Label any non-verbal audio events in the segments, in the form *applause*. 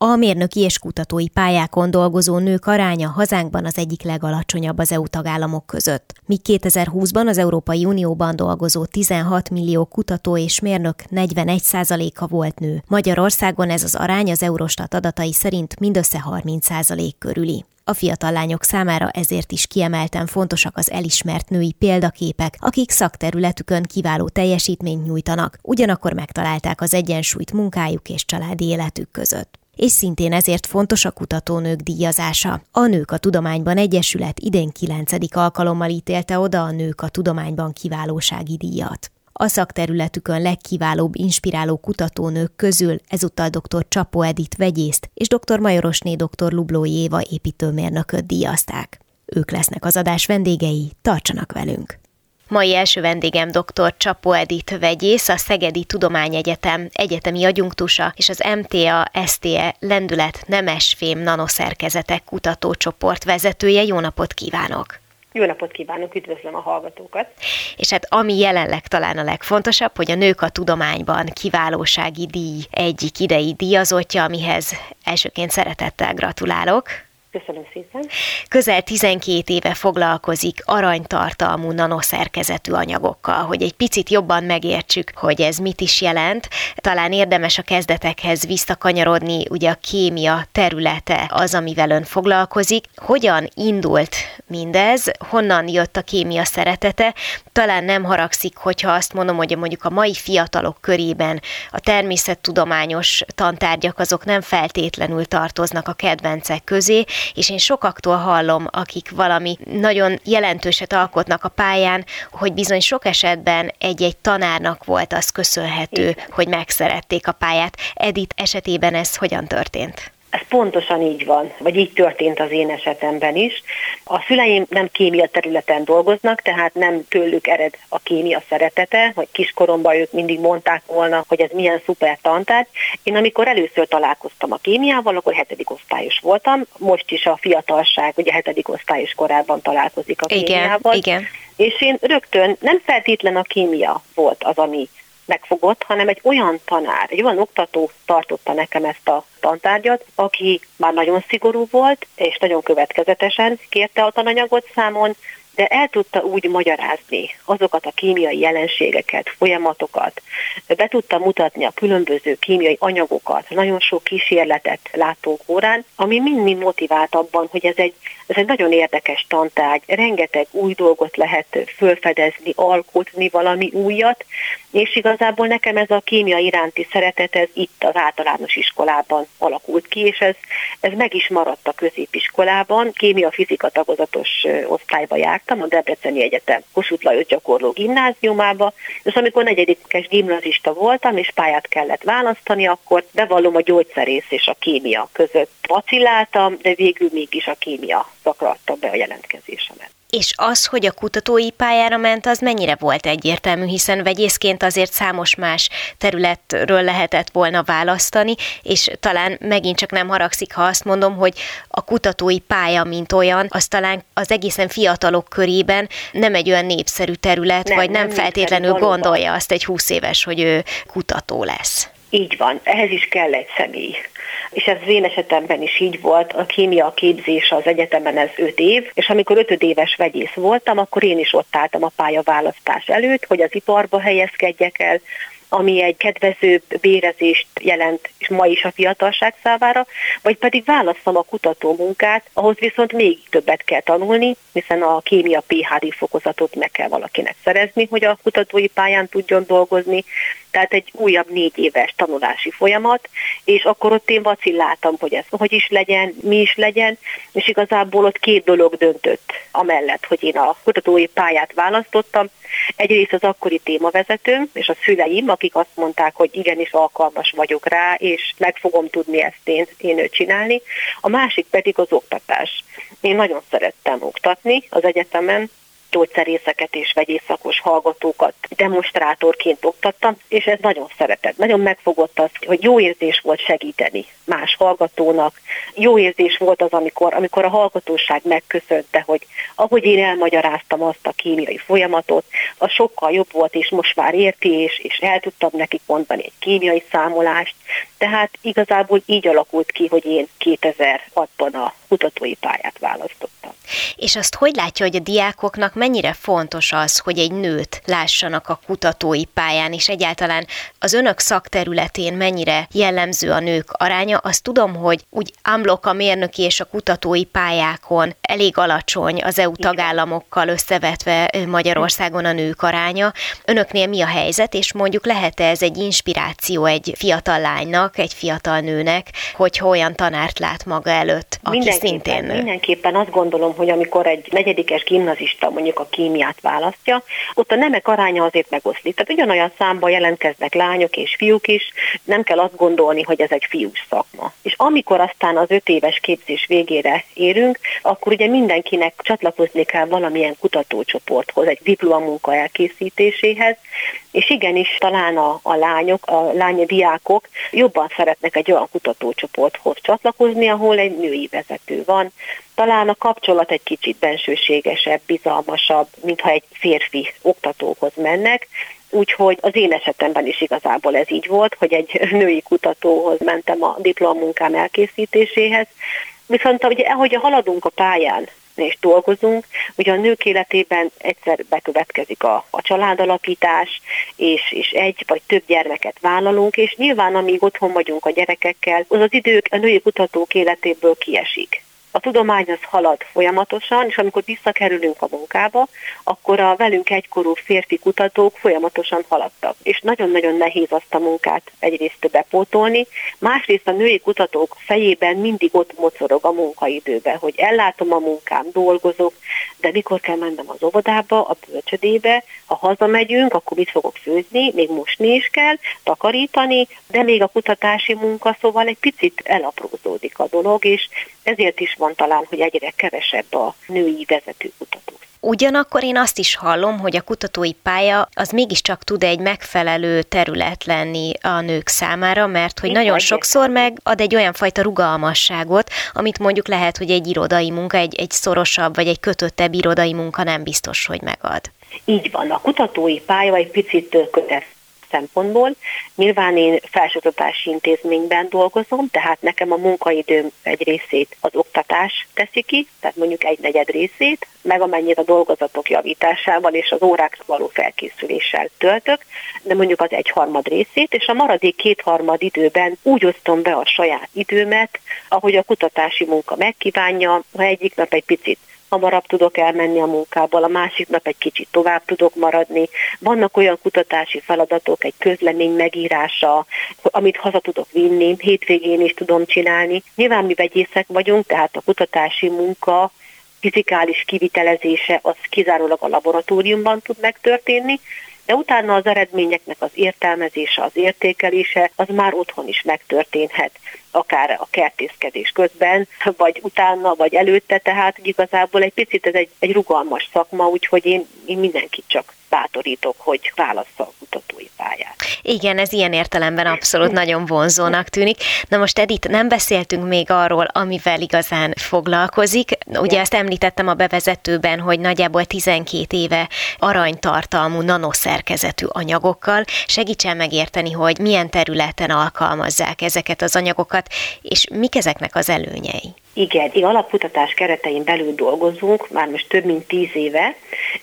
A mérnöki és kutatói pályákon dolgozó nők aránya hazánkban az egyik legalacsonyabb az EU tagállamok között. Míg 2020-ban az Európai Unióban dolgozó 16 millió kutató és mérnök 41%-a volt nő. Magyarországon ez az arány az Eurostat adatai szerint mindössze 30% körüli. A fiatal lányok számára ezért is kiemelten fontosak az elismert női példaképek, akik szakterületükön kiváló teljesítményt nyújtanak, ugyanakkor megtalálták az egyensúlyt munkájuk és családi életük között és szintén ezért fontos a kutatónők díjazása. A Nők a Tudományban Egyesület idén 9. alkalommal ítélte oda a Nők a Tudományban kiválósági díjat. A szakterületükön legkiválóbb inspiráló kutatónők közül ezúttal dr. Csapó Edit vegyészt és dr. Majorosné dr. Lublói Éva építőmérnököt díjazták. Ők lesznek az adás vendégei, tartsanak velünk! Mai első vendégem dr. Csapó Edith vegyész, a Szegedi Tudományegyetem egyetemi adjunktusa és az MTA STE Lendület Nemesfém Nanoszerkezetek kutatócsoport vezetője. Jó napot kívánok! Jó napot kívánok, üdvözlöm a hallgatókat! És hát ami jelenleg talán a legfontosabb, hogy a Nők a Tudományban kiválósági díj egyik idei díjazottja, amihez elsőként szeretettel gratulálok. Köszönöm szépen. Közel 12 éve foglalkozik aranytartalmú nanoszerkezetű anyagokkal, hogy egy picit jobban megértsük, hogy ez mit is jelent. Talán érdemes a kezdetekhez visszakanyarodni, ugye a kémia területe az, amivel ön foglalkozik. Hogyan indult mindez, honnan jött a kémia szeretete? Talán nem haragszik, hogyha azt mondom, hogy mondjuk a mai fiatalok körében a természettudományos tantárgyak azok nem feltétlenül tartoznak a kedvencek közé, és én sokaktól hallom, akik valami nagyon jelentőset alkotnak a pályán, hogy bizony sok esetben egy-egy tanárnak volt az köszönhető, hogy megszerették a pályát. Edith esetében ez hogyan történt? Ez pontosan így van, vagy így történt az én esetemben is. A szüleim nem kémia területen dolgoznak, tehát nem tőlük ered a kémia szeretete, hogy kiskoromban ők mindig mondták volna, hogy ez milyen szuper tantárgy. Én amikor először találkoztam a kémiával, akkor hetedik osztályos voltam, most is a fiatalság, ugye hetedik osztályos korában találkozik a igen, kémiával. Igen. És én rögtön nem feltétlen a kémia volt az, ami megfogott, hanem egy olyan tanár, egy olyan oktató tartotta nekem ezt a tantárgyat, aki már nagyon szigorú volt, és nagyon következetesen kérte a tananyagot számon, de el tudta úgy magyarázni azokat a kémiai jelenségeket, folyamatokat, be tudta mutatni a különböző kémiai anyagokat, nagyon sok kísérletet látunk órán, ami mind-mind motivált abban, hogy ez egy, ez egy nagyon érdekes tantárgy, rengeteg új dolgot lehet fölfedezni, alkotni valami újat, és igazából nekem ez a kémia iránti szeretet, ez itt az általános iskolában alakult ki, és ez, ez meg is maradt a középiskolában, kémia-fizika tagozatos osztályba járt, jártam a Debreceni Egyetem Kossuth Lajos gyakorló gimnáziumába, és amikor negyedikes gimnazista voltam, és pályát kellett választani, akkor bevallom a gyógyszerész és a kémia között vacilláltam, de végül mégis a kémia szakra adtam be a jelentkezésemet. És az, hogy a kutatói pályára ment, az mennyire volt egyértelmű, hiszen vegyészként azért számos más területről lehetett volna választani, és talán megint csak nem haragszik, ha azt mondom, hogy a kutatói pálya, mint olyan, az talán az egészen fiatalok körében nem egy olyan népszerű terület, nem, vagy nem, nem feltétlenül gondolja azt egy húsz éves, hogy ő kutató lesz. Így van, ehhez is kell egy személy. És ez az én esetemben is így volt, a kémia képzés az egyetemen ez öt év, és amikor ötödéves vegyész voltam, akkor én is ott álltam a pályaválasztás előtt, hogy az iparba helyezkedjek el, ami egy kedvező bérezést jelent, és ma is a fiatalság számára, vagy pedig válasszam a kutató munkát, ahhoz viszont még többet kell tanulni, hiszen a kémia PHD fokozatot meg kell valakinek szerezni, hogy a kutatói pályán tudjon dolgozni, tehát egy újabb négy éves tanulási folyamat, és akkor ott én vacilláltam, hogy ez hogy is legyen, mi is legyen, és igazából ott két dolog döntött amellett, hogy én a kutatói pályát választottam. Egyrészt az akkori témavezetőm és a szüleim, akik azt mondták, hogy igenis alkalmas vagyok rá, és meg fogom tudni ezt én, én őt csinálni. A másik pedig az oktatás. Én nagyon szerettem oktatni az egyetemen, gyógyszerészeket és vegyészakos hallgatókat demonstrátorként oktattam, és ez nagyon szeretett. Nagyon megfogott az, hogy jó érzés volt segíteni más hallgatónak. Jó érzés volt az, amikor, amikor a hallgatóság megköszönte, hogy ahogy én elmagyaráztam azt a kémiai folyamatot, az sokkal jobb volt, és most már érti, és, és el tudtam nekik mondani egy kémiai számolást. Tehát igazából így alakult ki, hogy én 2006-ban a kutatói pályát választottam. És azt hogy látja, hogy a diákoknak mennyire fontos az, hogy egy nőt lássanak a kutatói pályán, és egyáltalán az önök szakterületén mennyire jellemző a nők aránya? Azt tudom, hogy úgy amblok a mérnöki és a kutatói pályákon elég alacsony az EU tagállamokkal összevetve Magyarországon a nők aránya. Önöknél mi a helyzet, és mondjuk lehet-e ez egy inspiráció egy fiatal lánynak, egy fiatal nőnek, hogy olyan tanárt lát maga előtt, aki mindenképpen, szintén nő? Mindenképpen azt gondolom, hogy amikor egy negyedikes gimnazista mondjuk mondjuk a kémiát választja, ott a nemek aránya azért megoszlik. Tehát ugyanolyan számban jelentkeznek lányok és fiúk is, nem kell azt gondolni, hogy ez egy fiús szakma. És amikor aztán az öt éves képzés végére érünk, akkor ugye mindenkinek csatlakozni kell valamilyen kutatócsoporthoz, egy diplomamunka elkészítéséhez, és igenis talán a, a lányok, a lány diákok jobban szeretnek egy olyan kutatócsoporthoz csatlakozni, ahol egy női vezető van, talán a kapcsolat egy kicsit bensőségesebb, bizalmasabb, mintha egy férfi oktatóhoz mennek, Úgyhogy az én esetemben is igazából ez így volt, hogy egy *laughs* női kutatóhoz mentem a diplomunkám elkészítéséhez. Viszont ugye, ahogy haladunk a pályán, és dolgozunk. Ugye a nők életében egyszer bekövetkezik a, a családalapítás, és, és egy vagy több gyermeket vállalunk, és nyilván amíg otthon vagyunk a gyerekekkel, az az idők a női kutatók életéből kiesik a tudomány az halad folyamatosan, és amikor visszakerülünk a munkába, akkor a velünk egykorú férfi kutatók folyamatosan haladtak. És nagyon-nagyon nehéz azt a munkát egyrészt bepótolni, másrészt a női kutatók fejében mindig ott mocorog a munkaidőbe, hogy ellátom a munkám, dolgozok, de mikor kell mennem az óvodába, a bölcsödébe, ha hazamegyünk, akkor mit fogok főzni, még mosni is kell, takarítani, de még a kutatási munka, szóval egy picit elaprózódik a dolog, és ezért is van talán, hogy egyre kevesebb a női vezető kutató. Ugyanakkor én azt is hallom, hogy a kutatói pálya az mégiscsak tud egy megfelelő terület lenni a nők számára, mert hogy nagyon sokszor meg ad egy olyan fajta rugalmasságot, amit mondjuk lehet, hogy egy irodai munka, egy, egy szorosabb vagy egy kötöttebb irodai munka nem biztos, hogy megad. Így van, a kutatói pálya egy picit kötesz szempontból. Nyilván én felsőoktatási intézményben dolgozom, tehát nekem a munkaidőm egy részét az oktatás teszi ki, tehát mondjuk egy negyed részét, meg amennyit a dolgozatok javításával és az órákra való felkészüléssel töltök, de mondjuk az egyharmad részét, és a maradék kétharmad időben úgy osztom be a saját időmet, ahogy a kutatási munka megkívánja, ha egyik nap egy picit hamarabb tudok elmenni a munkából, a másik nap egy kicsit tovább tudok maradni. Vannak olyan kutatási feladatok, egy közlemény megírása, amit haza tudok vinni, hétvégén is tudom csinálni. Nyilván mi vegyészek vagyunk, tehát a kutatási munka fizikális kivitelezése az kizárólag a laboratóriumban tud megtörténni, de utána az eredményeknek az értelmezése, az értékelése, az már otthon is megtörténhet, akár a kertészkedés közben, vagy utána, vagy előtte, tehát igazából egy picit ez egy, egy rugalmas szakma, úgyhogy én, én mindenkit csak bátorítok, hogy válassza a kutatói pályát. Igen, ez ilyen értelemben abszolút nagyon vonzónak tűnik. Na most Edith, nem beszéltünk még arról, amivel igazán foglalkozik. Ugye ezt említettem a bevezetőben, hogy nagyjából 12 éve aranytartalmú nanoszerkezetű anyagokkal. Segítsen megérteni, hogy milyen területen alkalmazzák ezeket az anyagokat, és mik ezeknek az előnyei. Igen, igen, alapkutatás keretein belül dolgozunk, már most több mint tíz éve,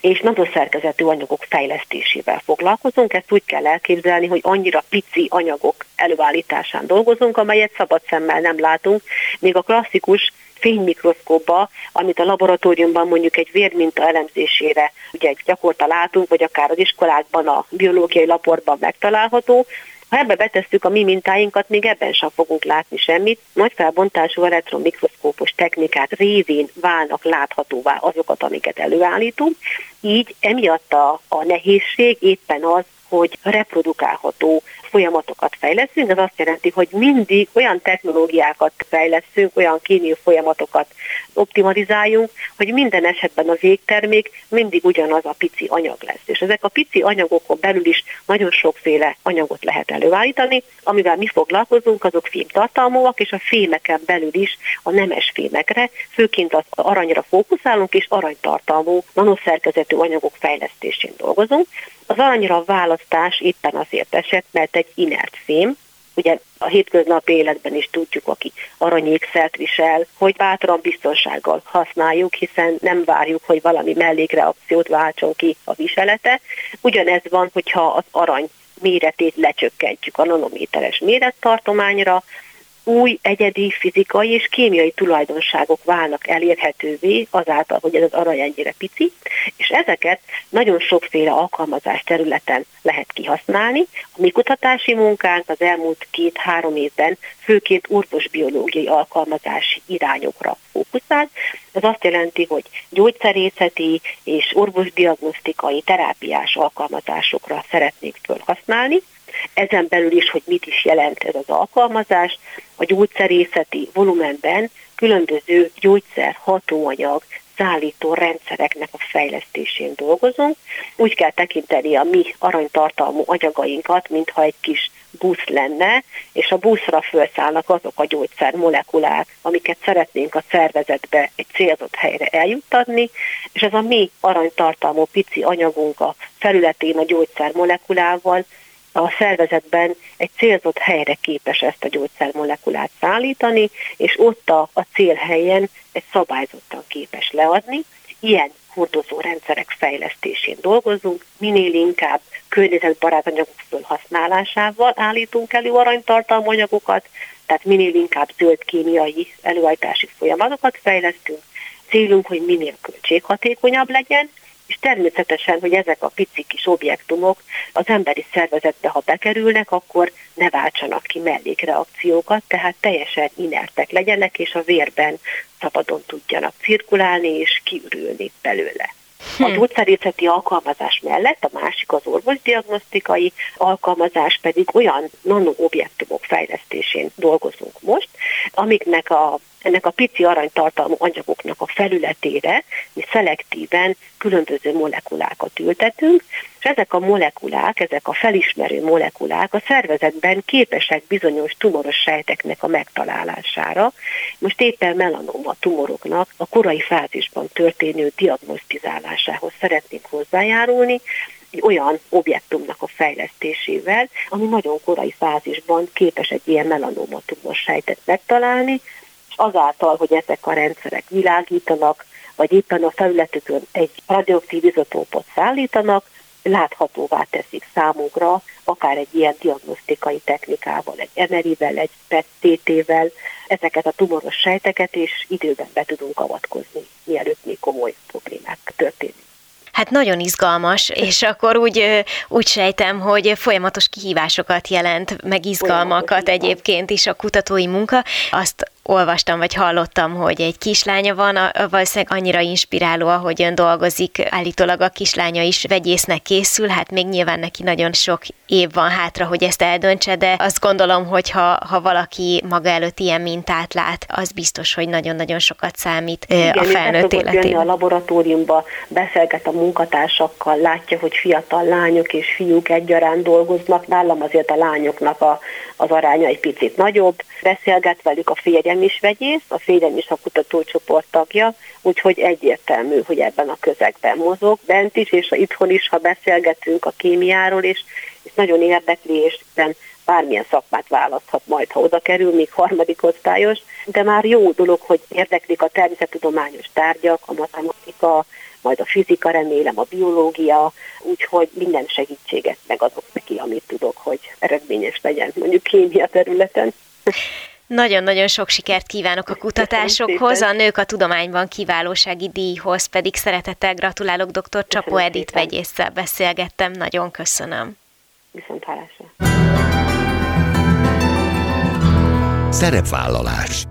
és nanoszerkezetű anyagok fejlesztésével foglalkozunk. Ezt úgy kell elképzelni, hogy annyira pici anyagok előállításán dolgozunk, amelyet szabad szemmel nem látunk, még a klasszikus fénymikroszkóba, amit a laboratóriumban mondjuk egy vérminta elemzésére ugye gyakorta látunk, vagy akár az iskolákban a biológiai laborban megtalálható, ha ebbe betesszük a mi mintáinkat, még ebben sem fogunk látni semmit. Nagy felbontású elektronmikroszkópos technikák révén válnak láthatóvá azokat, amiket előállítunk. Így emiatt a, a nehézség éppen az, hogy reprodukálható folyamatokat fejleszünk, ez azt jelenti, hogy mindig olyan technológiákat fejleszünk, olyan kémiai folyamatokat optimalizáljunk, hogy minden esetben a végtermék mindig ugyanaz a pici anyag lesz. És ezek a pici anyagokon belül is nagyon sokféle anyagot lehet előállítani, amivel mi foglalkozunk, azok fémtartalmúak, és a fémeken belül is a nemes fémekre, főként az aranyra fókuszálunk, és aranytartalmú nanoszerkezetű anyagok fejlesztésén dolgozunk. Az aranyra választás éppen azért esett, mert egy inert fém, ugye a hétköznapi életben is tudjuk, aki aranyékszert visel, hogy bátran biztonsággal használjuk, hiszen nem várjuk, hogy valami mellékreakciót váltson ki a viselete. Ugyanez van, hogyha az arany méretét lecsökkentjük a nanométeres mérettartományra, új egyedi fizikai és kémiai tulajdonságok válnak elérhetővé azáltal, hogy ez az arany ennyire pici, és ezeket nagyon sokféle alkalmazás területen lehet kihasználni. A mi kutatási munkánk az elmúlt két-három évben főként orvosbiológiai alkalmazási irányokra fókuszál. Ez azt jelenti, hogy gyógyszerészeti és orvosdiagnosztikai terápiás alkalmazásokra szeretnék felhasználni, ezen belül is, hogy mit is jelent ez az alkalmazás, a gyógyszerészeti volumenben különböző gyógyszer hatóanyag szállító rendszereknek a fejlesztésén dolgozunk. Úgy kell tekinteni a mi aranytartalmú anyagainkat, mintha egy kis busz lenne, és a buszra felszállnak azok a gyógyszer molekulák, amiket szeretnénk a szervezetbe egy célzott helyre eljuttatni, és ez a mi aranytartalmú pici anyagunk a felületén a gyógyszer molekulával a szervezetben egy célzott helyre képes ezt a gyógyszermolekulát szállítani, és ott a, a célhelyen egy szabályzottan képes leadni. Ilyen hordozó rendszerek fejlesztésén dolgozunk, minél inkább környezetbarát anyagok felhasználásával állítunk elő aranytartalmú anyagokat, tehát minél inkább zöld kémiai előállítási folyamatokat fejlesztünk. Célunk, hogy minél költséghatékonyabb legyen, és természetesen, hogy ezek a pici kis objektumok az emberi szervezetbe, ha bekerülnek, akkor ne váltsanak ki mellékreakciókat, tehát teljesen inertek legyenek, és a vérben szabadon tudjanak cirkulálni és kiürülni belőle. A hm. gyógyszerészeti alkalmazás mellett a másik az orvosdiagnosztikai alkalmazás pedig olyan nanoobjektumok fejlesztésén dolgozunk most, amiknek a ennek a pici aranytartalmú anyagoknak a felületére mi szelektíven különböző molekulákat ültetünk, és ezek a molekulák, ezek a felismerő molekulák a szervezetben képesek bizonyos tumoros sejteknek a megtalálására. Most éppen melanoma tumoroknak a korai fázisban történő diagnosztizálásához szeretnénk hozzájárulni, egy olyan objektumnak a fejlesztésével, ami nagyon korai fázisban képes egy ilyen melanoma tumor sejtet megtalálni, azáltal, hogy ezek a rendszerek világítanak, vagy éppen a felületükön egy radioaktív izotópot szállítanak, láthatóvá teszik számunkra, akár egy ilyen diagnosztikai technikával, egy MRI-vel, egy PET-vel, ezeket a tumoros sejteket, és időben be tudunk avatkozni, mielőtt még komoly problémák történnek. Hát nagyon izgalmas, és akkor úgy, úgy sejtem, hogy folyamatos kihívásokat jelent, meg izgalmakat egyébként is a kutatói munka. Azt olvastam, vagy hallottam, hogy egy kislánya van, valószínűleg annyira inspiráló, ahogy ön dolgozik, állítólag a kislánya is vegyésznek készül, hát még nyilván neki nagyon sok év van hátra, hogy ezt eldöntse, de azt gondolom, hogy ha, ha valaki maga előtt ilyen mintát lát, az biztos, hogy nagyon-nagyon sokat számít Igen, a felnőtt életében. a laboratóriumba, beszélget a munkatársakkal, látja, hogy fiatal lányok és fiúk egyaránt dolgoznak, nálam azért a lányoknak a, az aránya egy picit nagyobb, beszélget velük a férjem is vegyész, a férjem is a kutatócsoport tagja, úgyhogy egyértelmű, hogy ebben a közegben mozog, bent is és itthon is, ha beszélgetünk a kémiáról, és, és nagyon érdekli, és bármilyen szakmát választhat majd, ha oda kerül, még harmadik osztályos, de már jó dolog, hogy érdeklik a természettudományos tárgyak, a matematika, majd a fizika, remélem, a biológia, úgyhogy minden segítséget megadok neki, amit tudok, hogy eredményes legyen mondjuk kémia területen. Nagyon-nagyon sok sikert kívánok a kutatásokhoz, a Nők a Tudományban kiválósági díjhoz pedig szeretettel gratulálok dr. Csapó Edith vegyésszel beszélgettem, nagyon köszönöm. Viszont hálásra. Szerepvállalás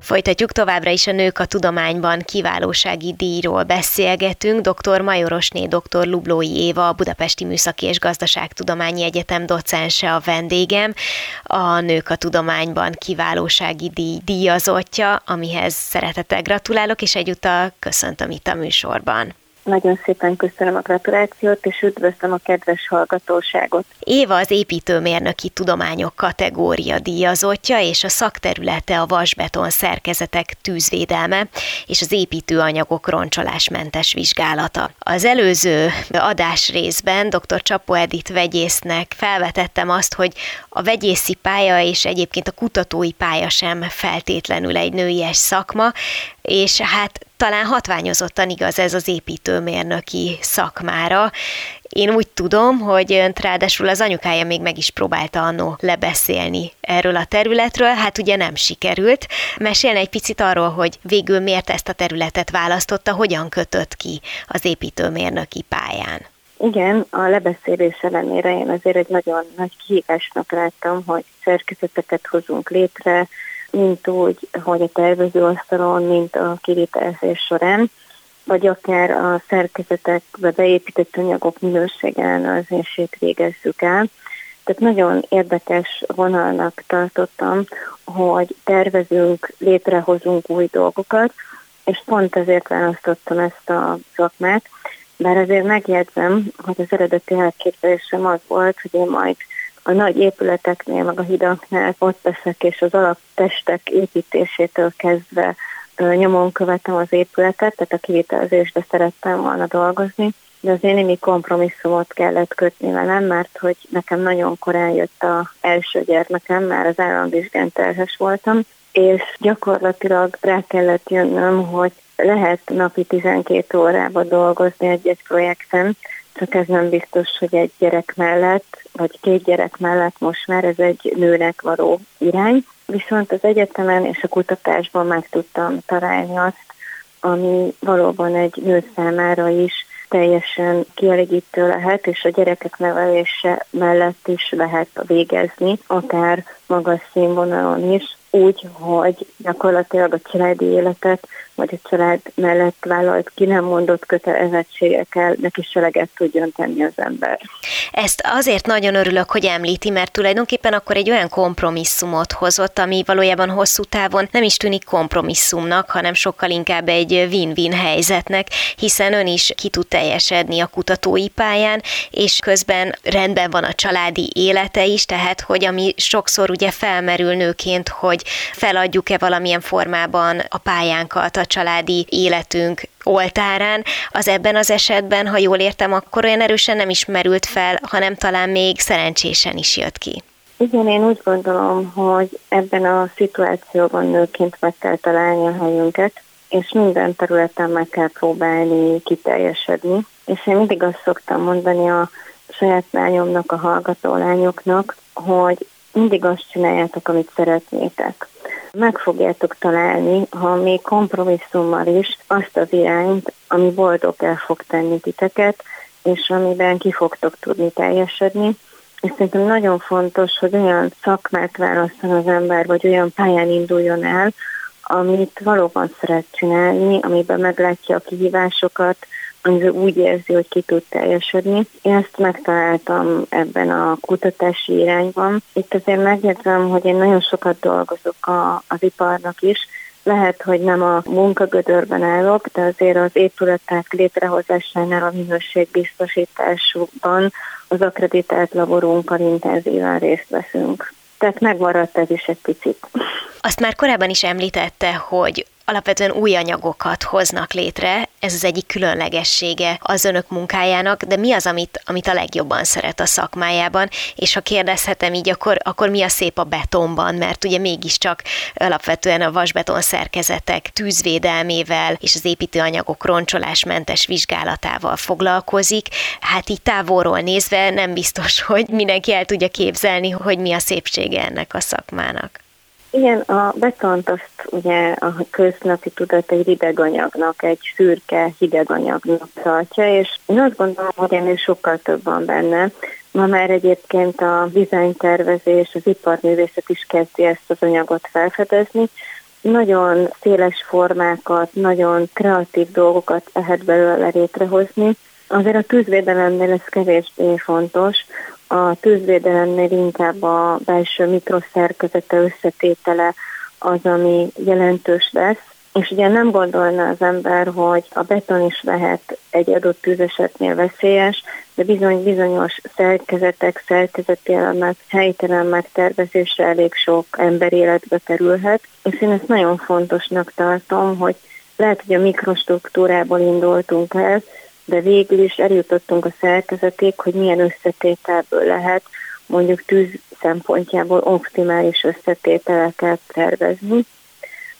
Folytatjuk továbbra is a Nők a Tudományban kiválósági díjról beszélgetünk. Dr. Majorosné, dr. Lublói Éva, a Budapesti Műszaki és Gazdaságtudományi Egyetem docense a vendégem, a Nők a Tudományban kiválósági díj díjazottja, amihez szeretettel gratulálok, és egyúttal köszöntöm itt a műsorban. Nagyon szépen köszönöm a gratulációt, és üdvözlöm a kedves hallgatóságot. Éva az építőmérnöki tudományok kategória díjazottja, és a szakterülete a vasbeton szerkezetek tűzvédelme és az építőanyagok roncsolásmentes vizsgálata. Az előző adás részben dr. Csapó Edith vegyésznek felvetettem azt, hogy a vegyészi pálya és egyébként a kutatói pálya sem feltétlenül egy nőies szakma, és hát talán hatványozottan igaz ez az építőmérnöki szakmára. Én úgy tudom, hogy önt ráadásul az anyukája még meg is próbálta annó lebeszélni erről a területről, hát ugye nem sikerült. Mesélne egy picit arról, hogy végül miért ezt a területet választotta, hogyan kötött ki az építőmérnöki pályán. Igen, a lebeszélés ellenére én azért egy nagyon nagy kihívásnak láttam, hogy szerkezeteket hozunk létre, mint úgy, hogy a tervezőasztalon, mint a kivitelezés során, vagy akár a szerkezetekbe beépített anyagok minőség ellenőrzését végezzük el. Tehát nagyon érdekes vonalnak tartottam, hogy tervezünk, létrehozunk új dolgokat, és pont ezért választottam ezt a szakmát, bár azért megjegyzem, hogy az eredeti elképzelésem az volt, hogy én majd a nagy épületeknél, meg a hidaknál ott leszek, és az alaptestek építésétől kezdve nyomon követem az épületet, tehát a kivitelezésbe szerettem volna dolgozni, de azért némi kompromisszumot kellett kötni velem, mert hogy nekem nagyon korán jött a első gyermekem, már az államvizsgán terhes voltam, és gyakorlatilag rá kellett jönnöm, hogy lehet napi 12 órába dolgozni egy-egy projekten, csak ez nem biztos, hogy egy gyerek mellett, vagy két gyerek mellett most már ez egy nőnek való irány. Viszont az egyetemen és a kutatásban meg tudtam találni azt, ami valóban egy nő számára is teljesen kielégítő lehet, és a gyerekek nevelése mellett is lehet végezni, akár magas színvonalon is, úgy, hogy gyakorlatilag a családi életet vagy a család mellett vállalt ki nem mondott kötelezettségekkel neki is eleget tudjon tenni az ember. Ezt azért nagyon örülök, hogy említi, mert tulajdonképpen akkor egy olyan kompromisszumot hozott, ami valójában hosszú távon nem is tűnik kompromisszumnak, hanem sokkal inkább egy win-win helyzetnek, hiszen ön is ki tud teljesedni a kutatói pályán, és közben rendben van a családi élete is, tehát hogy ami sokszor ugye felmerül nőként, hogy feladjuk-e valamilyen formában a pályánkat, a családi életünk oltárán, az ebben az esetben, ha jól értem, akkor olyan erősen nem is fel, hanem talán még szerencsésen is jött ki. Igen, én úgy gondolom, hogy ebben a szituációban nőként meg kell találni a helyünket, és minden területen meg kell próbálni kiteljesedni. És én mindig azt szoktam mondani a saját lányomnak, a hallgató lányoknak, hogy mindig azt csináljátok, amit szeretnétek. Meg fogjátok találni, ha még kompromisszummal is, azt az irányt, ami boldog el fog tenni titeket, és amiben ki fogtok tudni teljesedni. És szerintem nagyon fontos, hogy olyan szakmát választan az ember, vagy olyan pályán induljon el, amit valóban szeret csinálni, amiben meglátja a kihívásokat, amivel úgy érzi, hogy ki tud teljesedni. Én ezt megtaláltam ebben a kutatási irányban. Itt azért megjegyzem, hogy én nagyon sokat dolgozok a, az iparnak is, lehet, hogy nem a munkagödörben állok, de azért az épületek létrehozásánál a minőségbiztosításukban az akreditált laborunkkal intenzíven részt veszünk. Tehát megmaradt ez is egy picit. Azt már korábban is említette, hogy alapvetően új anyagokat hoznak létre, ez az egyik különlegessége az önök munkájának, de mi az, amit, amit a legjobban szeret a szakmájában, és ha kérdezhetem így, akkor, akkor mi a szép a betonban, mert ugye mégiscsak alapvetően a vasbeton szerkezetek tűzvédelmével és az építőanyagok roncsolásmentes vizsgálatával foglalkozik. Hát így távolról nézve nem biztos, hogy mindenki el tudja képzelni, hogy mi a szépsége ennek a szakmának. Igen, a betont azt ugye a köznapi tudat egy rideganyagnak, egy szürke hideganyagnak tartja, és én azt gondolom, hogy ennél sokkal több van benne. Ma már egyébként a dizájntervezés, az iparművészet is kezdi ezt az anyagot felfedezni. Nagyon széles formákat, nagyon kreatív dolgokat lehet belőle létrehozni. Azért a tűzvédelemnél ez kevésbé fontos, a tűzvédelemnél inkább a belső mikroszerkezete összetétele az, ami jelentős lesz, és ugye nem gondolna az ember, hogy a beton is lehet egy adott tűzesetnél veszélyes, de bizony bizonyos szerkezetek, szerkezeti elemek helytelen megtervezésre elég sok ember életbe kerülhet, és én ezt nagyon fontosnak tartom, hogy lehet, hogy a mikrostruktúrából indultunk el, de végül is eljutottunk a szerkezetig, hogy milyen összetételből lehet mondjuk tűz szempontjából optimális összetételeket tervezni.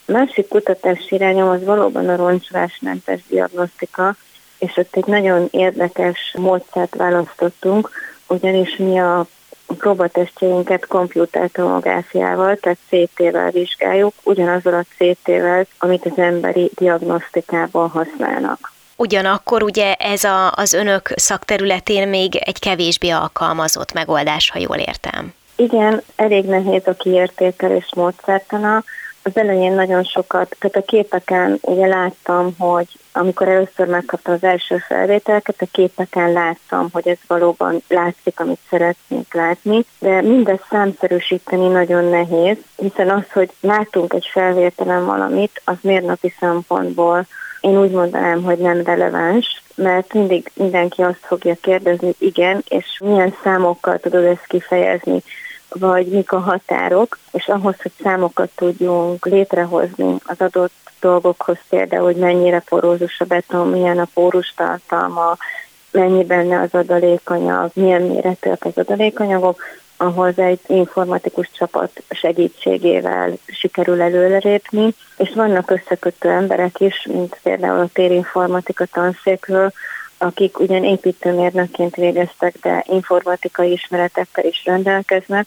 A másik kutatási irányom az valóban a roncsolásmentes diagnosztika, és ott egy nagyon érdekes módszert választottunk, ugyanis mi a próbatestjeinket kompjútertomográfiával, tehát CT-vel vizsgáljuk, ugyanazzal a CT-vel, amit az emberi diagnosztikában használnak. Ugyanakkor ugye ez a, az önök szakterületén még egy kevésbé alkalmazott megoldás, ha jól értem. Igen, elég nehéz a kiértékelés módszertana. Az elején nagyon sokat, tehát a képeken ugye láttam, hogy amikor először megkaptam az első felvételeket, a képeken láttam, hogy ez valóban látszik, amit szeretnék látni, de mindezt számszerűsíteni nagyon nehéz, hiszen az, hogy látunk egy felvételen valamit, az mérnapi szempontból én úgy mondanám, hogy nem releváns, mert mindig mindenki azt fogja kérdezni, hogy igen, és milyen számokkal tudod ezt kifejezni, vagy mik a határok, és ahhoz, hogy számokat tudjunk létrehozni az adott dolgokhoz, például, hogy mennyire porózus a beton, milyen a pórus tartalma, mennyi benne az adalékanyag, milyen méretűek az adalékanyagok, ahhoz egy informatikus csapat segítségével sikerül előrelépni, és vannak összekötő emberek is, mint például a térinformatika tanszékről, akik ugyan építőmérnökként végeztek, de informatikai ismeretekkel is rendelkeznek,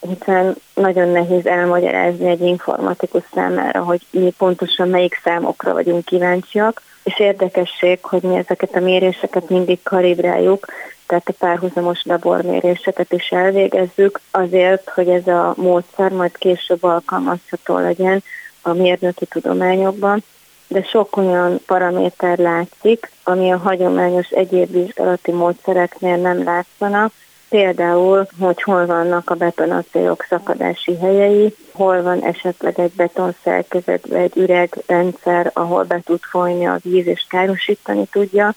hiszen nagyon nehéz elmagyarázni egy informatikus számára, hogy mi pontosan melyik számokra vagyunk kíváncsiak, és érdekesség, hogy mi ezeket a méréseket mindig kalibráljuk, tehát a párhuzamos laborméréseket is elvégezzük, azért, hogy ez a módszer majd később alkalmazható legyen a mérnöki tudományokban, de sok olyan paraméter látszik, ami a hagyományos egyéb vizsgálati módszereknél nem látszanak, Például, hogy hol vannak a betonacélok szakadási helyei, hol van esetleg egy betonszerkezet, vagy egy üregrendszer, ahol be tud folyni a víz és károsítani tudja.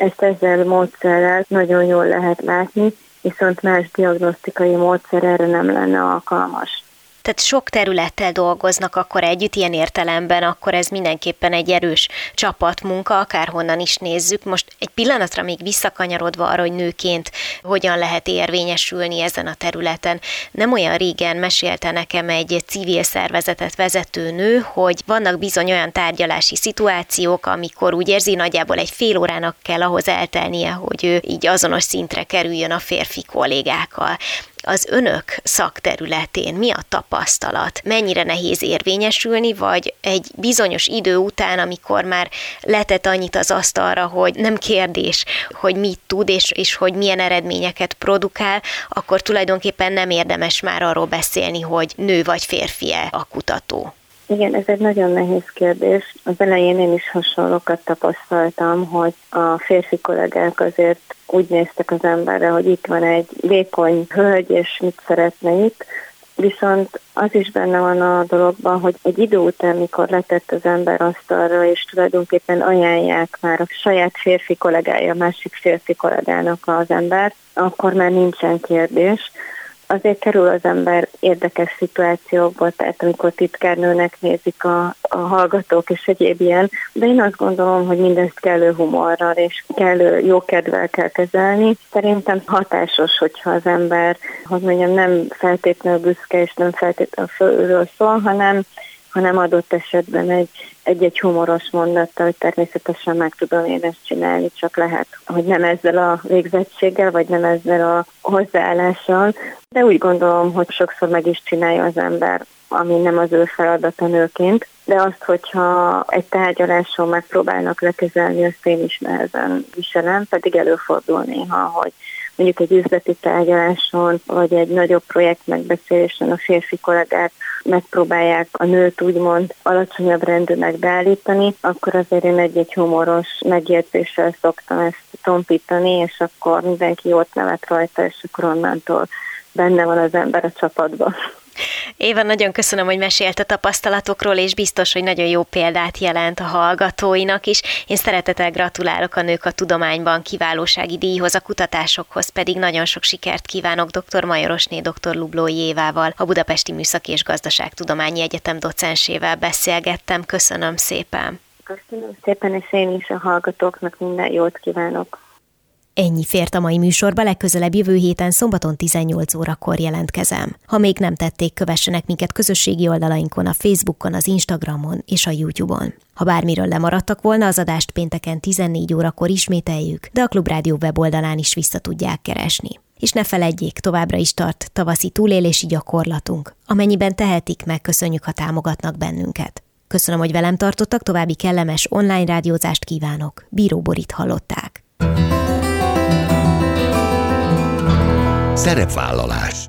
Ezt ezzel módszerrel nagyon jól lehet látni, viszont más diagnosztikai módszer erre nem lenne alkalmas tehát sok területtel dolgoznak akkor együtt, ilyen értelemben, akkor ez mindenképpen egy erős csapatmunka, akárhonnan is nézzük. Most egy pillanatra még visszakanyarodva arra, hogy nőként hogyan lehet érvényesülni ezen a területen. Nem olyan régen mesélte nekem egy civil szervezetet vezető nő, hogy vannak bizony olyan tárgyalási szituációk, amikor úgy érzi, nagyjából egy fél órának kell ahhoz eltelnie, hogy ő így azonos szintre kerüljön a férfi kollégákkal az önök szakterületén mi a tapasztalat? Mennyire nehéz érvényesülni, vagy egy bizonyos idő után, amikor már letett annyit az asztalra, hogy nem kérdés, hogy mit tud, és, és hogy milyen eredményeket produkál, akkor tulajdonképpen nem érdemes már arról beszélni, hogy nő vagy férfi-e a kutató. Igen, ez egy nagyon nehéz kérdés. Az elején én is hasonlókat tapasztaltam, hogy a férfi kollégák azért úgy néztek az emberre, hogy itt van egy vékony hölgy, és mit szeretne itt, Viszont az is benne van a dologban, hogy egy idő után, mikor letett az ember asztalra, és tulajdonképpen ajánlják már a saját férfi kollégája, a másik férfi kollégának az ember, akkor már nincsen kérdés azért kerül az ember érdekes szituációkba, tehát amikor titkárnőnek nézik a, a hallgatók és egyéb ilyen, de én azt gondolom, hogy mindezt kellő humorral és kellő jókedvel kell kezelni. Szerintem hatásos, hogyha az ember, hogy mondjam, nem feltétlenül büszke és nem feltétlenül fölülről szól, hanem hanem adott esetben egy, egy-egy humoros mondattal, hogy természetesen meg tudom én ezt csinálni, csak lehet, hogy nem ezzel a végzettséggel, vagy nem ezzel a hozzáállással, de úgy gondolom, hogy sokszor meg is csinálja az ember, ami nem az ő feladata nőként, de azt, hogyha egy tárgyaláson megpróbálnak lekezelni, azt én is nehezen viselem, pedig előfordul néha, hogy mondjuk egy üzleti tárgyaláson, vagy egy nagyobb projekt megbeszélésen a férfi kollégák megpróbálják a nőt úgymond alacsonyabb rendűnek beállítani, akkor azért én egy-egy humoros megjegyzéssel szoktam ezt tompítani, és akkor mindenki ott nevet rajta, és akkor onnantól benne van az ember a csapatban. Éva, nagyon köszönöm, hogy mesélt a tapasztalatokról, és biztos, hogy nagyon jó példát jelent a hallgatóinak is. Én szeretettel gratulálok a Nők a Tudományban kiválósági díjhoz, a kutatásokhoz pedig nagyon sok sikert kívánok dr. Majorosné, dr. Lublói Évával, a Budapesti Műszaki és Gazdaságtudományi Egyetem docensével beszélgettem. Köszönöm szépen! Köszönöm szépen, és én is a hallgatóknak minden jót kívánok! Ennyi fért a mai műsorba, legközelebb jövő héten szombaton 18 órakor jelentkezem. Ha még nem tették, kövessenek minket közösségi oldalainkon, a Facebookon, az Instagramon és a YouTube-on. Ha bármiről lemaradtak volna, az adást pénteken 14 órakor ismételjük, de a Klubrádió weboldalán is vissza tudják keresni. És ne feledjék, továbbra is tart tavaszi túlélési gyakorlatunk. Amennyiben tehetik, megköszönjük, ha támogatnak bennünket. Köszönöm, hogy velem tartottak, további kellemes online rádiózást kívánok. Bíró Borit hallották. Szerepvállalás